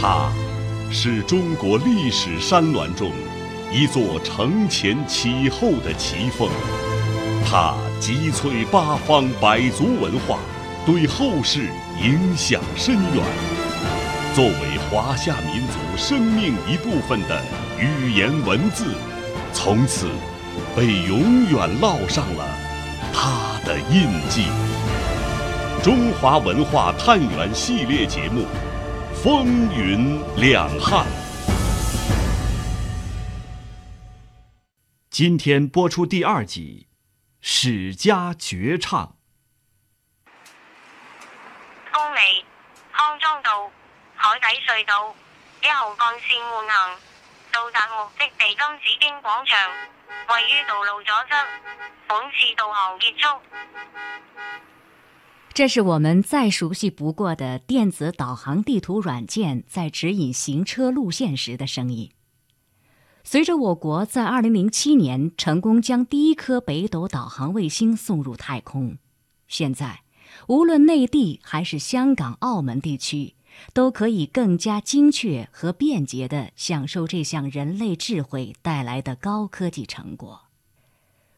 它是中国历史山峦中一座承前启后的奇峰，它集萃八方百族文化，对后世影响深远。作为华夏民族生命一部分的语言文字，从此被永远烙上了它的印记。中华文化探源系列节目《风云两汉》，今天播出第二集《史家绝唱》。公里康莊道海底隧道一號幹線換行，到達目的地金紫荊廣場，位於道路左側。本次導航結束。这是我们再熟悉不过的电子导航地图软件在指引行车路线时的声音。随着我国在2007年成功将第一颗北斗导航卫星送入太空，现在无论内地还是香港、澳门地区，都可以更加精确和便捷地享受这项人类智慧带来的高科技成果。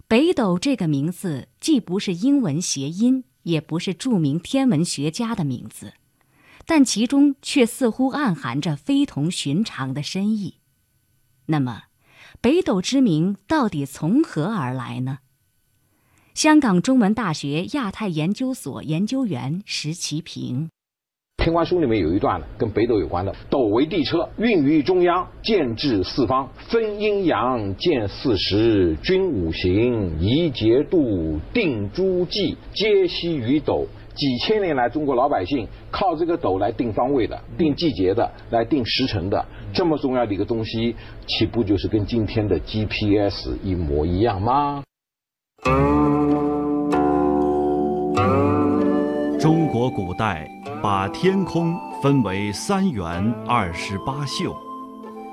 北斗这个名字既不是英文谐音。也不是著名天文学家的名字，但其中却似乎暗含着非同寻常的深意。那么，北斗之名到底从何而来呢？香港中文大学亚太研究所研究员石其平。天官书里面有一段跟北斗有关的：斗为地车，运于中央，建至四方，分阴阳，见四时，均五行，宜节度，定诸纪，皆息于斗。几千年来，中国老百姓靠这个斗来定方位的、定季节的、来定时辰的，这么重要的一个东西，岂不就是跟今天的 GPS 一模一样吗？中国古代把天空分为三元二十八宿，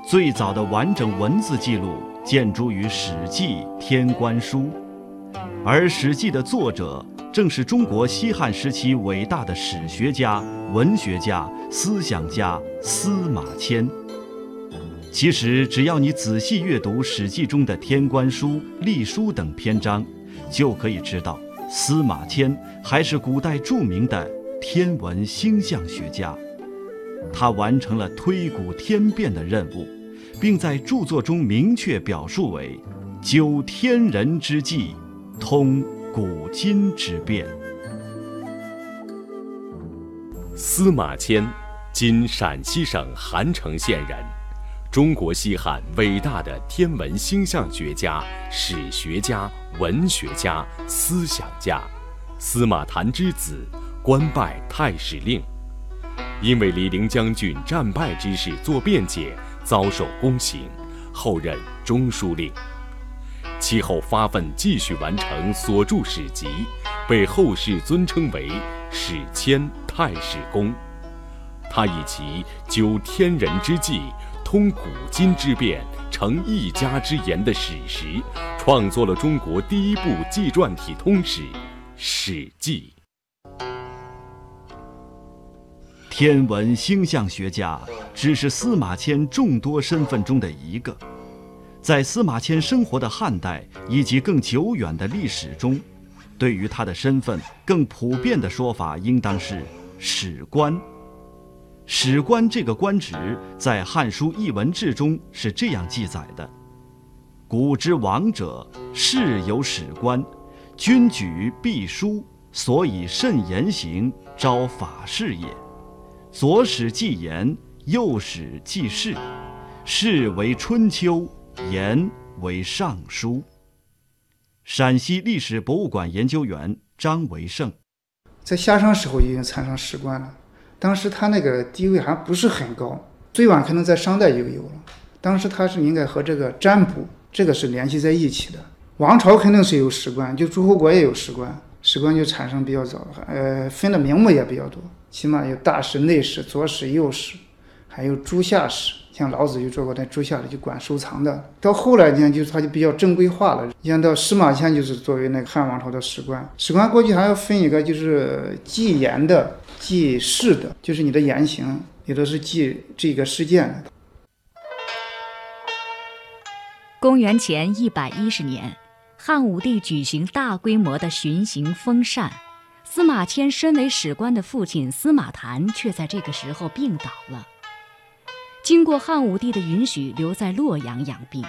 最早的完整文字记录见诸于《史记·天官书》，而《史记》的作者正是中国西汉时期伟大的史学家、文学家、思想家司马迁。其实，只要你仔细阅读《史记》中的《天官书》《隶书》等篇章，就可以知道。司马迁还是古代著名的天文星象学家，他完成了推古天变的任务，并在著作中明确表述为“究天人之际，通古今之变”。司马迁，今陕西省韩城县人，中国西汉伟大的天文星象学家、史学家。文学家、思想家，司马谈之子，官拜太史令。因为李陵将军战败之事做辩解，遭受宫刑，后任中书令。其后发奋继续完成所著史籍，被后世尊称为“史迁太史公”。他以其究天人之际，通古今之变。成一家之言的史实，创作了中国第一部纪传体通史《史记》。天文星象学家只是司马迁众多身份中的一个，在司马迁生活的汉代以及更久远的历史中，对于他的身份更普遍的说法应当是史官。史官这个官职，在《汉书·艺文志》中是这样记载的：“古之王者，世有史官，君举必书，所以慎言行，昭法事也。左史记言，右史记事，事为春秋，言为尚书。”陕西历史博物馆研究员张维胜，在夏商时候已经产生史官了。当时他那个地位还不是很高，最晚可能在商代就有了。当时他是应该和这个占卜这个是联系在一起的。王朝肯定是有史官，就诸侯国也有史官，史官就产生比较早，呃，分的名目也比较多，起码有大史、内史、左史、右史，还有诸夏史。像老子就做过那诸夏的，就管收藏的。到后来呢，就是他就比较正规化了。你像到司马迁就是作为那个汉王朝的史官，史官过去还要分一个就是记言的。记事的，就是你的言行，有的是记这个事件的。公元前一百一十年，汉武帝举行大规模的巡行封禅，司马迁身为史官的父亲司马谈却在这个时候病倒了。经过汉武帝的允许，留在洛阳养病。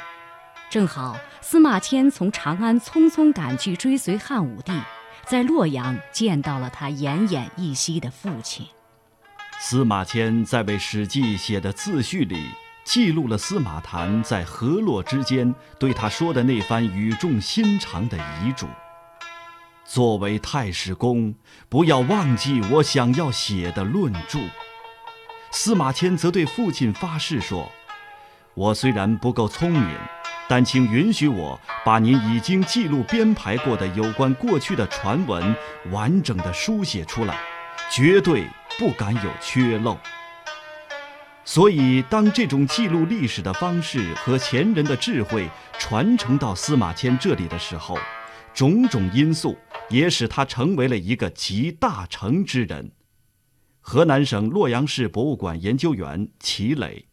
正好司马迁从长安匆匆赶去追随汉武帝，在洛阳见到了他奄奄一息的父亲。司马迁在为《史记》写的自序里，记录了司马谈在河洛之间对他说的那番语重心长的遗嘱：“作为太史公，不要忘记我想要写的论著。”司马迁则对父亲发誓说：“我虽然不够聪明。”但请允许我把您已经记录编排过的有关过去的传闻完整的书写出来，绝对不敢有缺漏。所以，当这种记录历史的方式和前人的智慧传承到司马迁这里的时候，种种因素也使他成为了一个集大成之人。河南省洛阳市博物馆研究员齐磊。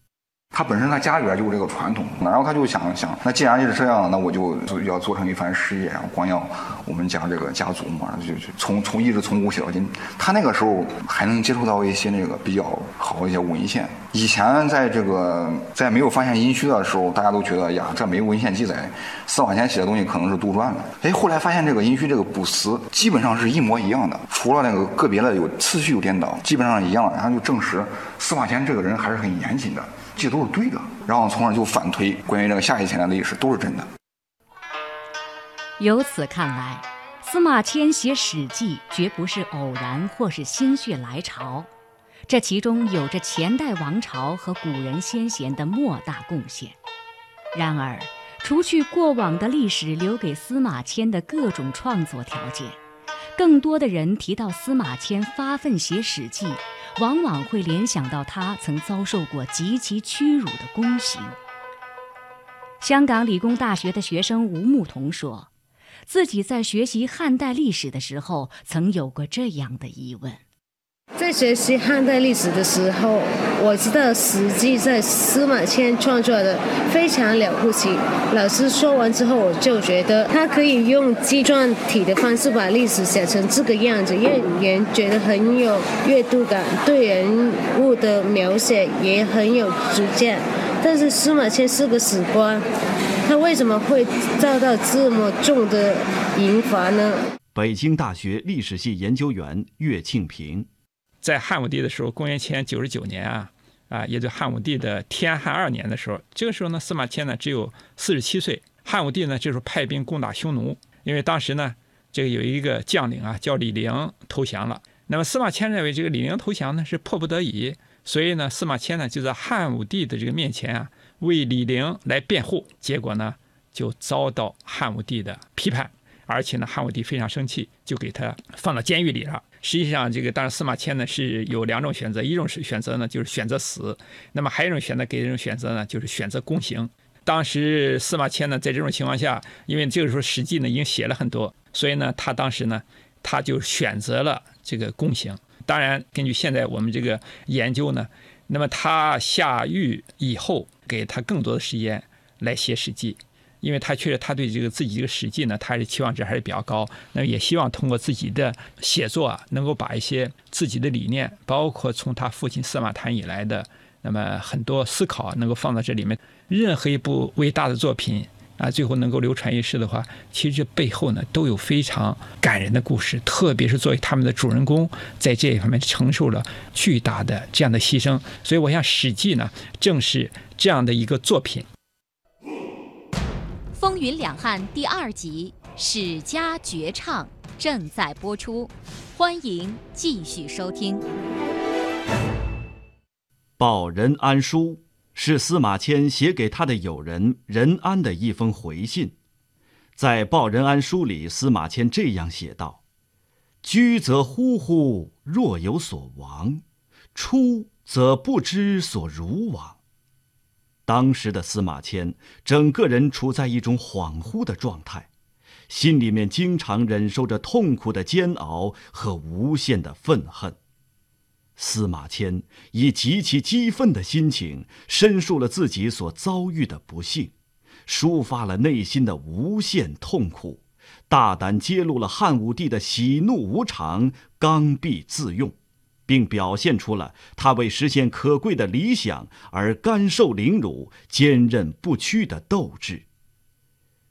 他本身他家里边就有这个传统，然后他就想想，那既然就是这样，那我就要做成一番事业，然后光耀我们家这个家族嘛，就就从从一直从古写到今。他那个时候还能接触到一些那个比较好的一些文献。以前在这个在没有发现殷墟的时候，大家都觉得呀，这没文献记载，司马迁写的东西可能是杜撰的。哎，后来发现这个殷墟这个卜辞基本上是一模一样的，除了那个个别的有次序有颠倒，基本上一样。然后就证实司马迁这个人还是很严谨的。这都是对的，然后从而就反推关于这个夏以前的历史都是真的。由此看来，司马迁写《史记》绝不是偶然或是心血来潮，这其中有着前代王朝和古人先贤的莫大贡献。然而，除去过往的历史留给司马迁的各种创作条件，更多的人提到司马迁发奋写《史记》。往往会联想到他曾遭受过极其屈辱的宫刑。香港理工大学的学生吴牧童说，自己在学习汉代历史的时候，曾有过这样的疑问。在学习汉代历史的时候，我知道《史记》在司马迁创作的非常了不起。老师说完之后，我就觉得他可以用纪传体的方式把历史写成这个样子，让人觉得很有阅读感，对人物的描写也很有主见。但是司马迁是个史官，他为什么会遭到这么重的刑罚呢？北京大学历史系研究员岳庆平。在汉武帝的时候，公元前九十九年啊，啊，也就汉武帝的天汉二年的时候，这个时候呢，司马迁呢只有四十七岁。汉武帝呢这时候派兵攻打匈奴，因为当时呢，这个有一个将领啊叫李陵投降了。那么司马迁认为这个李陵投降呢是迫不得已，所以呢，司马迁呢就在汉武帝的这个面前啊为李陵来辩护，结果呢就遭到汉武帝的批判，而且呢汉武帝非常生气，就给他放到监狱里了。实际上，这个当然司马迁呢是有两种选择，一种是选择呢就是选择死，那么还有一种选择给一种选择呢就是选择宫刑。当时司马迁呢在这种情况下，因为这个时候《史记》呢已经写了很多，所以呢他当时呢他就选择了这个宫刑。当然，根据现在我们这个研究呢，那么他下狱以后，给他更多的时间来写《史记》。因为他确实，他对这个自己这个史记呢，他的期望值还是比较高。那也希望通过自己的写作啊，能够把一些自己的理念，包括从他父亲司马谈以来的那么很多思考，能够放到这里面。任何一部伟大的作品啊，最后能够流传一世的话，其实这背后呢都有非常感人的故事。特别是作为他们的主人公，在这一方面承受了巨大的这样的牺牲。所以我想，《史记》呢，正是这样的一个作品。云两汉第二集《史家绝唱》正在播出，欢迎继续收听。《报任安书》是司马迁写给他的友人任安的一封回信。在《报任安书》里，司马迁这样写道：“居则忽忽，若有所亡；出则不知所如往。”当时的司马迁，整个人处在一种恍惚的状态，心里面经常忍受着痛苦的煎熬和无限的愤恨。司马迁以极其激愤的心情申述了自己所遭遇的不幸，抒发了内心的无限痛苦，大胆揭露了汉武帝的喜怒无常、刚愎自用，并表现出了他为实现可贵的理想而甘受凌辱、坚韧不屈的斗志。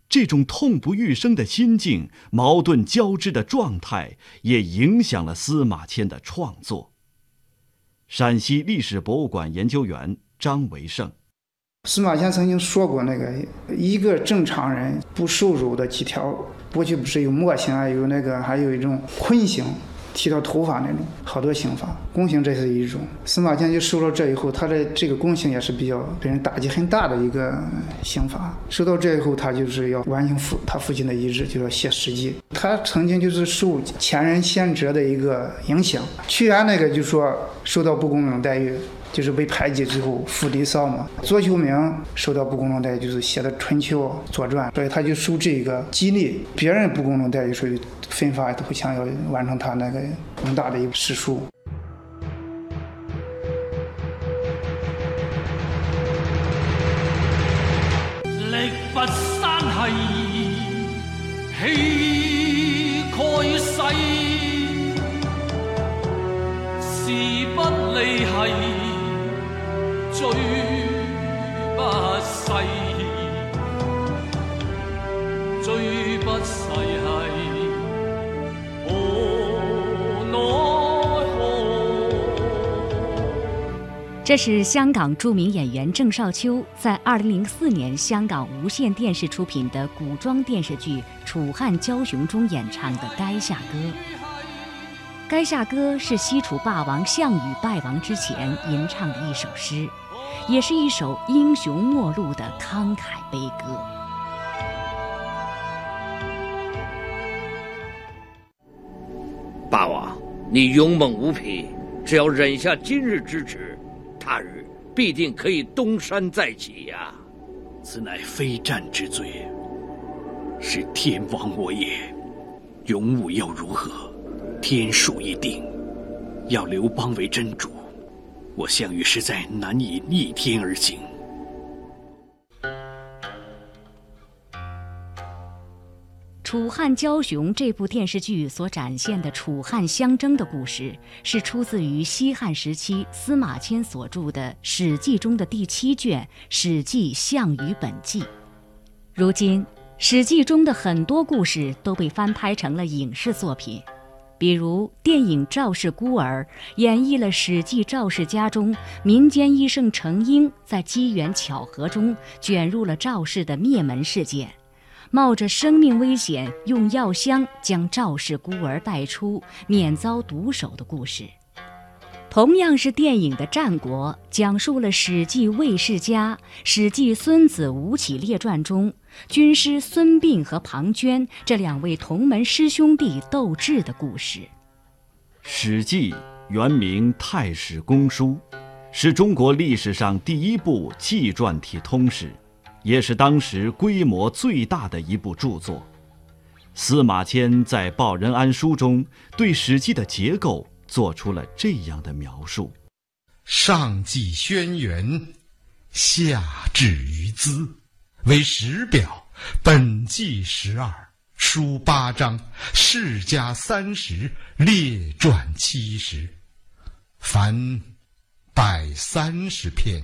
这种痛不欲生的心境、矛盾交织的状态，也影响了司马迁的创作。陕西历史博物馆研究员张维胜，司马迁曾经说过：“那个一个正常人不受辱的几条，过去不是有墨刑啊，有那个还有一种坤刑。”剃掉头发那种，好多刑罚，宫刑这是一种。司马迁就受到这以后，他的这个宫刑也是比较给人打击很大的一个刑罚。受到这以后，他就是要完成父他父亲的遗志，就要写史记。他曾经就是受前人先哲的一个影响。屈原那个就说受到不公正待遇。就是被排挤之后，负离骚嘛。左丘明受到不公正待遇，就是写的《春秋》《左传》，所以他就受这个激励。别人不公正待遇，所以奋发图强，要完成他那个宏大的一个史书。力拔山兮气盖世，事不利兮离系。这是香港著名演员郑少秋在2004年香港无线电视出品的古装电视剧《楚汉骄雄》中演唱的《垓下歌》。《垓下歌》是西楚霸王项羽败亡之前吟唱的一首诗。也是一首英雄末路的慷慨悲歌。霸王，你勇猛无匹，只要忍下今日之耻，他日必定可以东山再起呀！此乃非战之罪，是天亡我也。勇武又如何？天数已定，要刘邦为真主。我项羽实在难以逆天而行。《楚汉骄雄》这部电视剧所展现的楚汉相争的故事，是出自于西汉时期司马迁所著的《史记》中的第七卷《史记·项羽本纪》。如今，《史记》中的很多故事都被翻拍成了影视作品。比如电影《赵氏孤儿》演绎了《史记·赵氏家》中民间医圣程婴在机缘巧合中卷入了赵氏的灭门事件，冒着生命危险用药箱将赵氏孤儿带出，免遭毒手的故事。同样是电影的《战国》，讲述了《史记·魏世家》《史记·孙子吴起列传》中军师孙膑和庞涓这两位同门师兄弟斗智的故事。《史记》原名《太史公书》，是中国历史上第一部纪传体通史，也是当时规模最大的一部著作。司马迁在《报任安书》中对《史记》的结构。做出了这样的描述：上记轩辕，下至于兹，为史表。本纪十二，书八章，世家三十，列传七十，凡百三十篇。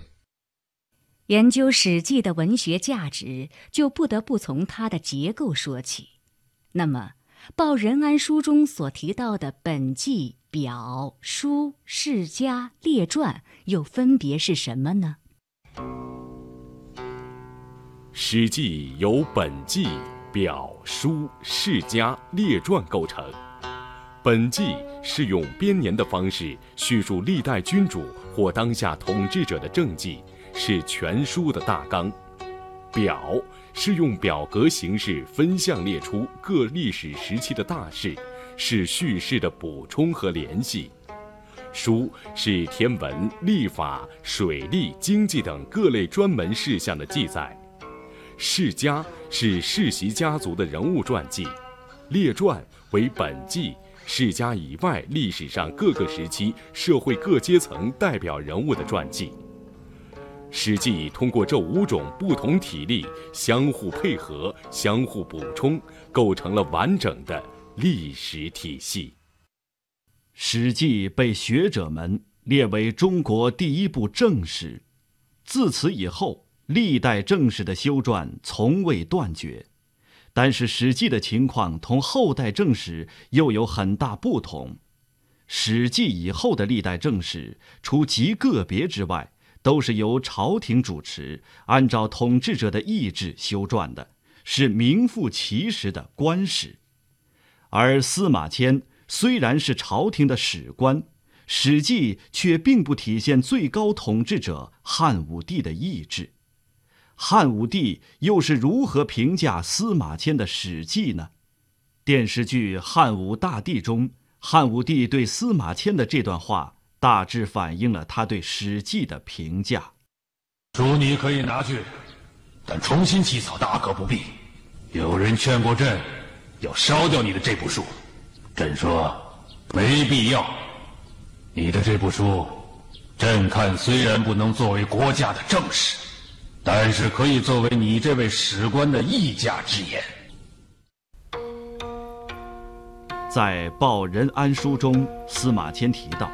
研究《史记》的文学价值，就不得不从它的结构说起。那么，《报任安书》中所提到的本纪。表、书、世家、列传又分别是什么呢？《史记》由本纪、表、书、世家、列传构成。本纪是用编年的方式叙述历代君主或当下统治者的政绩，是全书的大纲；表是用表格形式分项列出各历史时期的大事。是叙事的补充和联系，书是天文、历法、水利、经济等各类专门事项的记载，世家是世袭家族的人物传记，列传为本纪世家以外历史上各个时期社会各阶层代表人物的传记。《史记》通过这五种不同体例相互配合、相互补充，构成了完整的历史体系。《史记》被学者们列为中国第一部正史，自此以后，历代正史的修撰从未断绝。但是，《史记》的情况同后代正史又有很大不同。《史记》以后的历代正史，除极个别之外，都是由朝廷主持，按照统治者的意志修撰的，是名副其实的官史。而司马迁虽然是朝廷的史官，《史记》却并不体现最高统治者汉武帝的意志。汉武帝又是如何评价司马迁的《史记》呢？电视剧《汉武大帝》中，汉武帝对司马迁的这段话。大致反映了他对《史记》的评价。书你可以拿去，但重新起草大可不必。有人劝过朕，要烧掉你的这部书，朕说没必要。你的这部书，朕看虽然不能作为国家的正史，但是可以作为你这位史官的一家之言。在《报任安书》中，司马迁提到。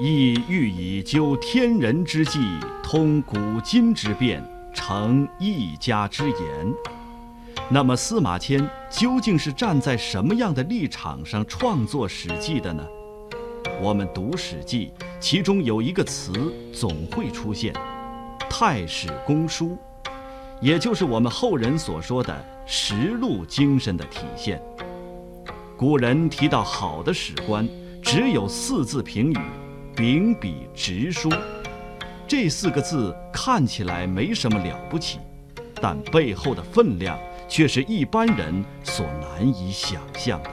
亦欲以究天人之际，通古今之变，成一家之言。那么司马迁究竟是站在什么样的立场上创作《史记》的呢？我们读《史记》，其中有一个词总会出现“太史公书”，也就是我们后人所说的实录精神的体现。古人提到好的史官，只有四字评语。秉笔直书，这四个字看起来没什么了不起，但背后的分量却是一般人所难以想象的。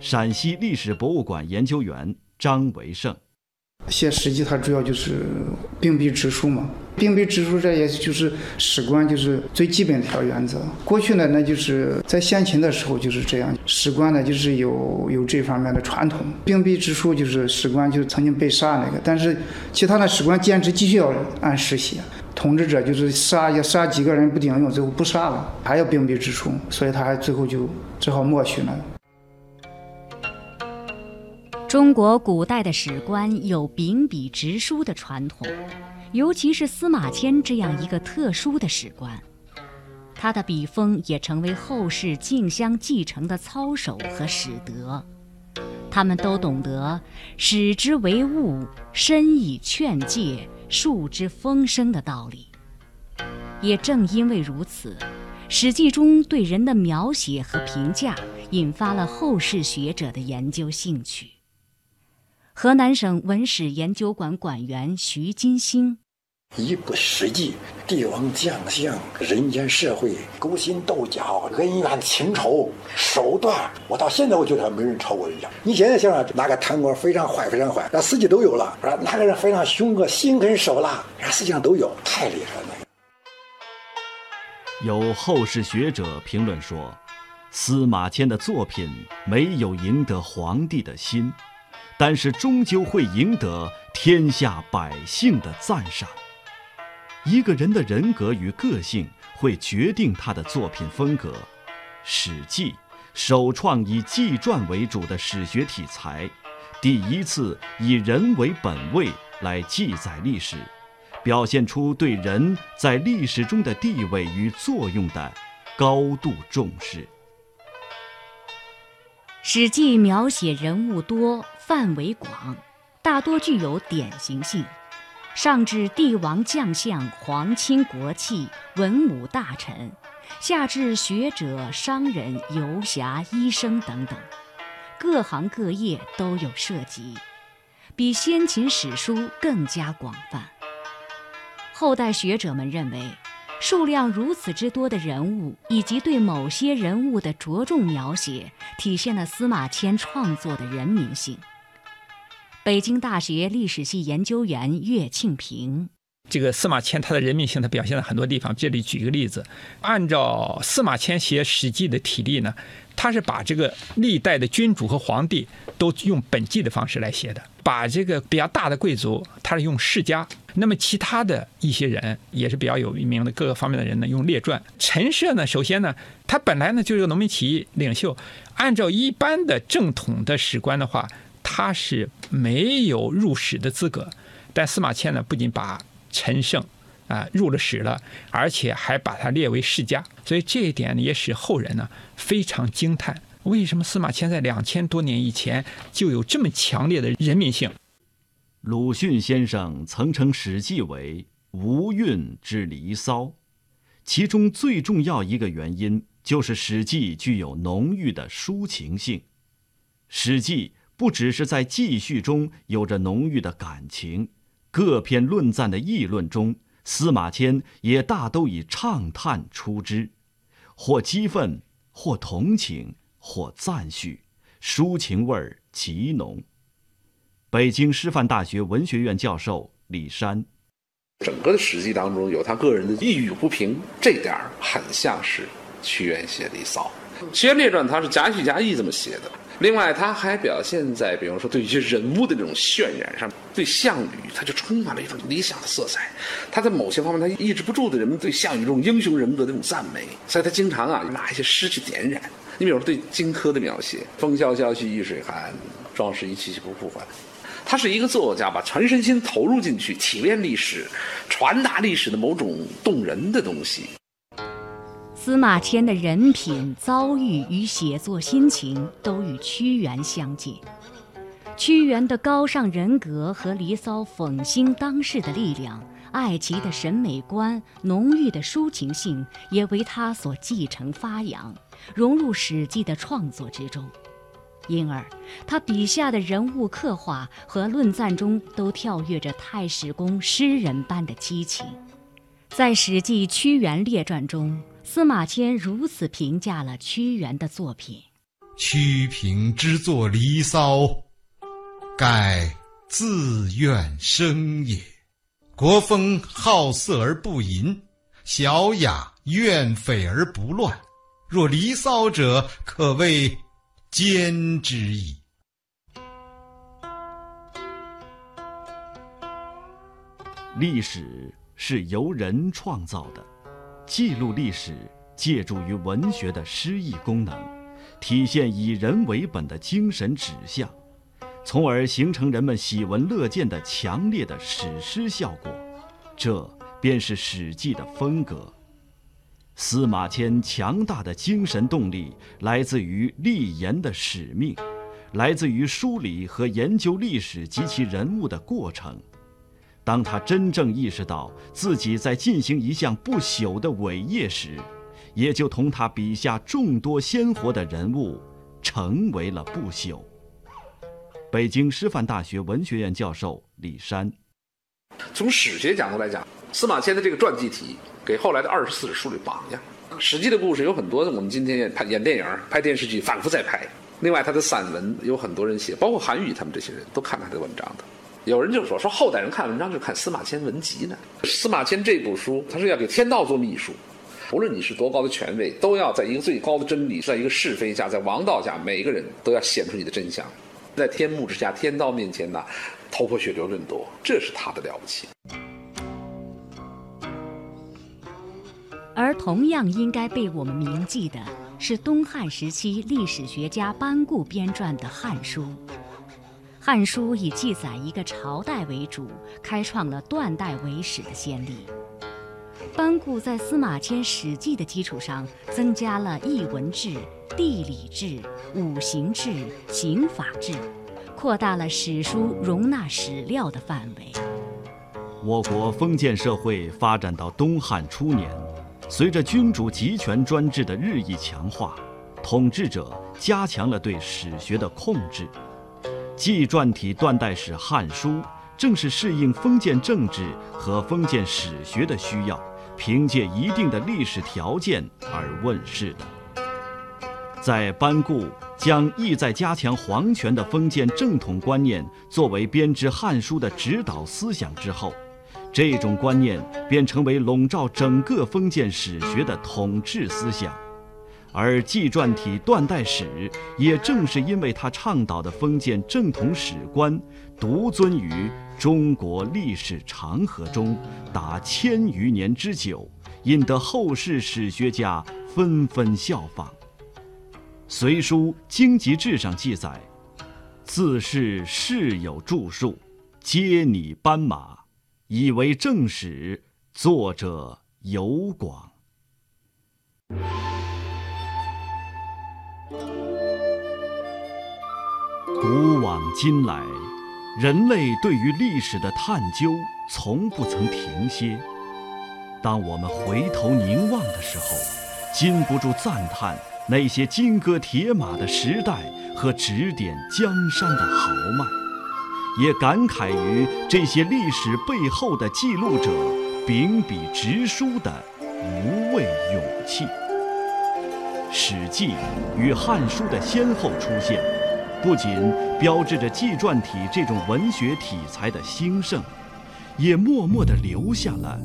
陕西历史博物馆研究员张维胜。写史记，它主要就是秉笔直书嘛。秉笔直书，这也就是史官就是最基本的一条原则。过去呢，那就是在先秦的时候就是这样，史官呢就是有有这方面的传统。秉笔直书就是史官就是曾经被杀那个，但是其他的史官坚持继续要按时写。统治者就是杀也杀几个人不顶用，最后不杀了，还要秉笔直书，所以他还最后就只好默许了。中国古代的史官有秉笔直书的传统，尤其是司马迁这样一个特殊的史官，他的笔锋也成为后世竞相继承的操守和史德。他们都懂得“史之为物，深以劝诫，述之风声”的道理。也正因为如此，《史记》中对人的描写和评价，引发了后世学者的研究兴趣。河南省文史研究馆馆员徐金星：一部《史记》，帝王将相、人间社会、勾心斗角、恩怨情仇、手段，我到现在我觉得没人超过人家。你现在想想，哪个贪官非常坏，非常坏，那《司机》都有了；说哪个人非常凶恶、心狠手辣，那实际上都有，太厉害了。有后世学者评论说，司马迁的作品没有赢得皇帝的心。但是终究会赢得天下百姓的赞赏。一个人的人格与个性会决定他的作品风格。《史记》首创以纪传为主的史学题材，第一次以人为本位来记载历史，表现出对人在历史中的地位与作用的高度重视。《史记》描写人物多。范围广，大多具有典型性，上至帝王将相、皇亲国戚、文武大臣，下至学者、商人、游侠、医生等等，各行各业都有涉及，比先秦史书更加广泛。后代学者们认为，数量如此之多的人物以及对某些人物的着重描写，体现了司马迁创作的人民性。北京大学历史系研究员岳庆平：这个司马迁他的人民性，他表现在很多地方。这里举一个例子，按照司马迁写《史记》的体例呢，他是把这个历代的君主和皇帝都用本纪的方式来写的，把这个比较大的贵族他是用世家，那么其他的一些人也是比较有名的各个方面的人呢用列传。陈涉呢，首先呢，他本来呢就是个农民起义领袖，按照一般的正统的史官的话，他是没有入史的资格。但司马迁呢，不仅把陈胜啊入了史了，而且还把他列为世家，所以这一点呢，也使后人呢非常惊叹：为什么司马迁在两千多年以前就有这么强烈的人民性？鲁迅先生曾称《史记》为“无韵之离骚”，其中最重要一个原因就是《史记》具有浓郁的抒情性，《史记》不只是在记叙中有着浓郁的感情。各篇论赞的议论中，司马迁也大都以畅叹出之，或激愤，或同情，或赞许，抒情味儿极浓。北京师范大学文学院教授李山，整个的史记当中有他个人的抑郁不平，这点儿很像是屈原写《离骚》，《屈原列传》他是夹叙夹议这么写的。另外，他还表现在，比方说对一些人物的这种渲染上，对项羽他就充满了一种理想的色彩。他在某些方面，他抑制不住的人们对项羽这种英雄人物的这种赞美，所以他经常啊拿一些诗去点燃。你比如说对荆轲的描写，“风萧萧兮易水寒，壮士一去兮不复还。”他是一个作家，把全身心投入进去，体炼历史，传达历史的某种动人的东西。司马迁的人品、遭遇与写作心情都与屈原相近。屈原的高尚人格和《离骚》讽兴当世的力量，爱奇的审美观、浓郁的抒情性，也为他所继承发扬，融入《史记》的创作之中。因而，他笔下的人物刻画和论赞中都跳跃着太史公诗人般的激情。在《史记·屈原列传》中。司马迁如此评价了屈原的作品：“屈平之作《离骚》，盖自怨生也。国风好色而不淫，小雅怨匪而不乱。若《离骚》者，可谓兼之矣。”历史是由人创造的。记录历史，借助于文学的诗意功能，体现以人为本的精神指向，从而形成人们喜闻乐见的强烈的史诗效果。这便是《史记》的风格。司马迁强大的精神动力来自于立言的使命，来自于梳理和研究历史及其人物的过程。当他真正意识到自己在进行一项不朽的伟业时，也就同他笔下众多鲜活的人物成为了不朽。北京师范大学文学院教授李山，从史学角度来讲，司马迁的这个传记体给后来的二十四史树立榜样。史记的故事有很多，我们今天也拍演电影、拍电视剧，反复在拍。另外，他的散文有很多人写，包括韩愈他们这些人都看他的文章的。有人就说说后代人看文章就看司马迁文集呢。司马迁这部书，他是要给天道做秘书，无论你是多高的权位，都要在一个最高的真理，在一个是非下，在王道下，每个人都要显出你的真相，在天幕之下，天道面前呢，头破血流论多，这是他的了不起。而同样应该被我们铭记的是东汉时期历史学家班固编撰的《汉书》。《汉书》以记载一个朝代为主，开创了断代为史的先例。班固在司马迁《史记》的基础上，增加了译文志、地理志、五行志、刑法志，扩大了史书容纳史料的范围。我国封建社会发展到东汉初年，随着君主集权专制的日益强化，统治者加强了对史学的控制。纪传体断代史《汉书》正是适应封建政治和封建史学的需要，凭借一定的历史条件而问世的。在班固将意在加强皇权的封建正统观念作为编织《汉书》的指导思想之后，这种观念便成为笼罩整个封建史学的统治思想。而纪传体断代史，也正是因为他倡导的封建正统史观，独尊于中国历史长河中达千余年之久，引得后世史学家纷纷效仿。《隋书·经籍志》上记载：“自是世有著述，皆拟斑马，以为正史。作者尤广。”古往今来，人类对于历史的探究从不曾停歇。当我们回头凝望的时候，禁不住赞叹那些金戈铁马的时代和指点江山的豪迈，也感慨于这些历史背后的记录者秉笔直书的无畏勇气。《史记》与《汉书》的先后出现。不仅标志着纪传体这种文学题材的兴盛，也默默地留下了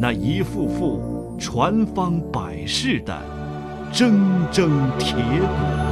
那一幅幅传芳百世的铮铮铁骨。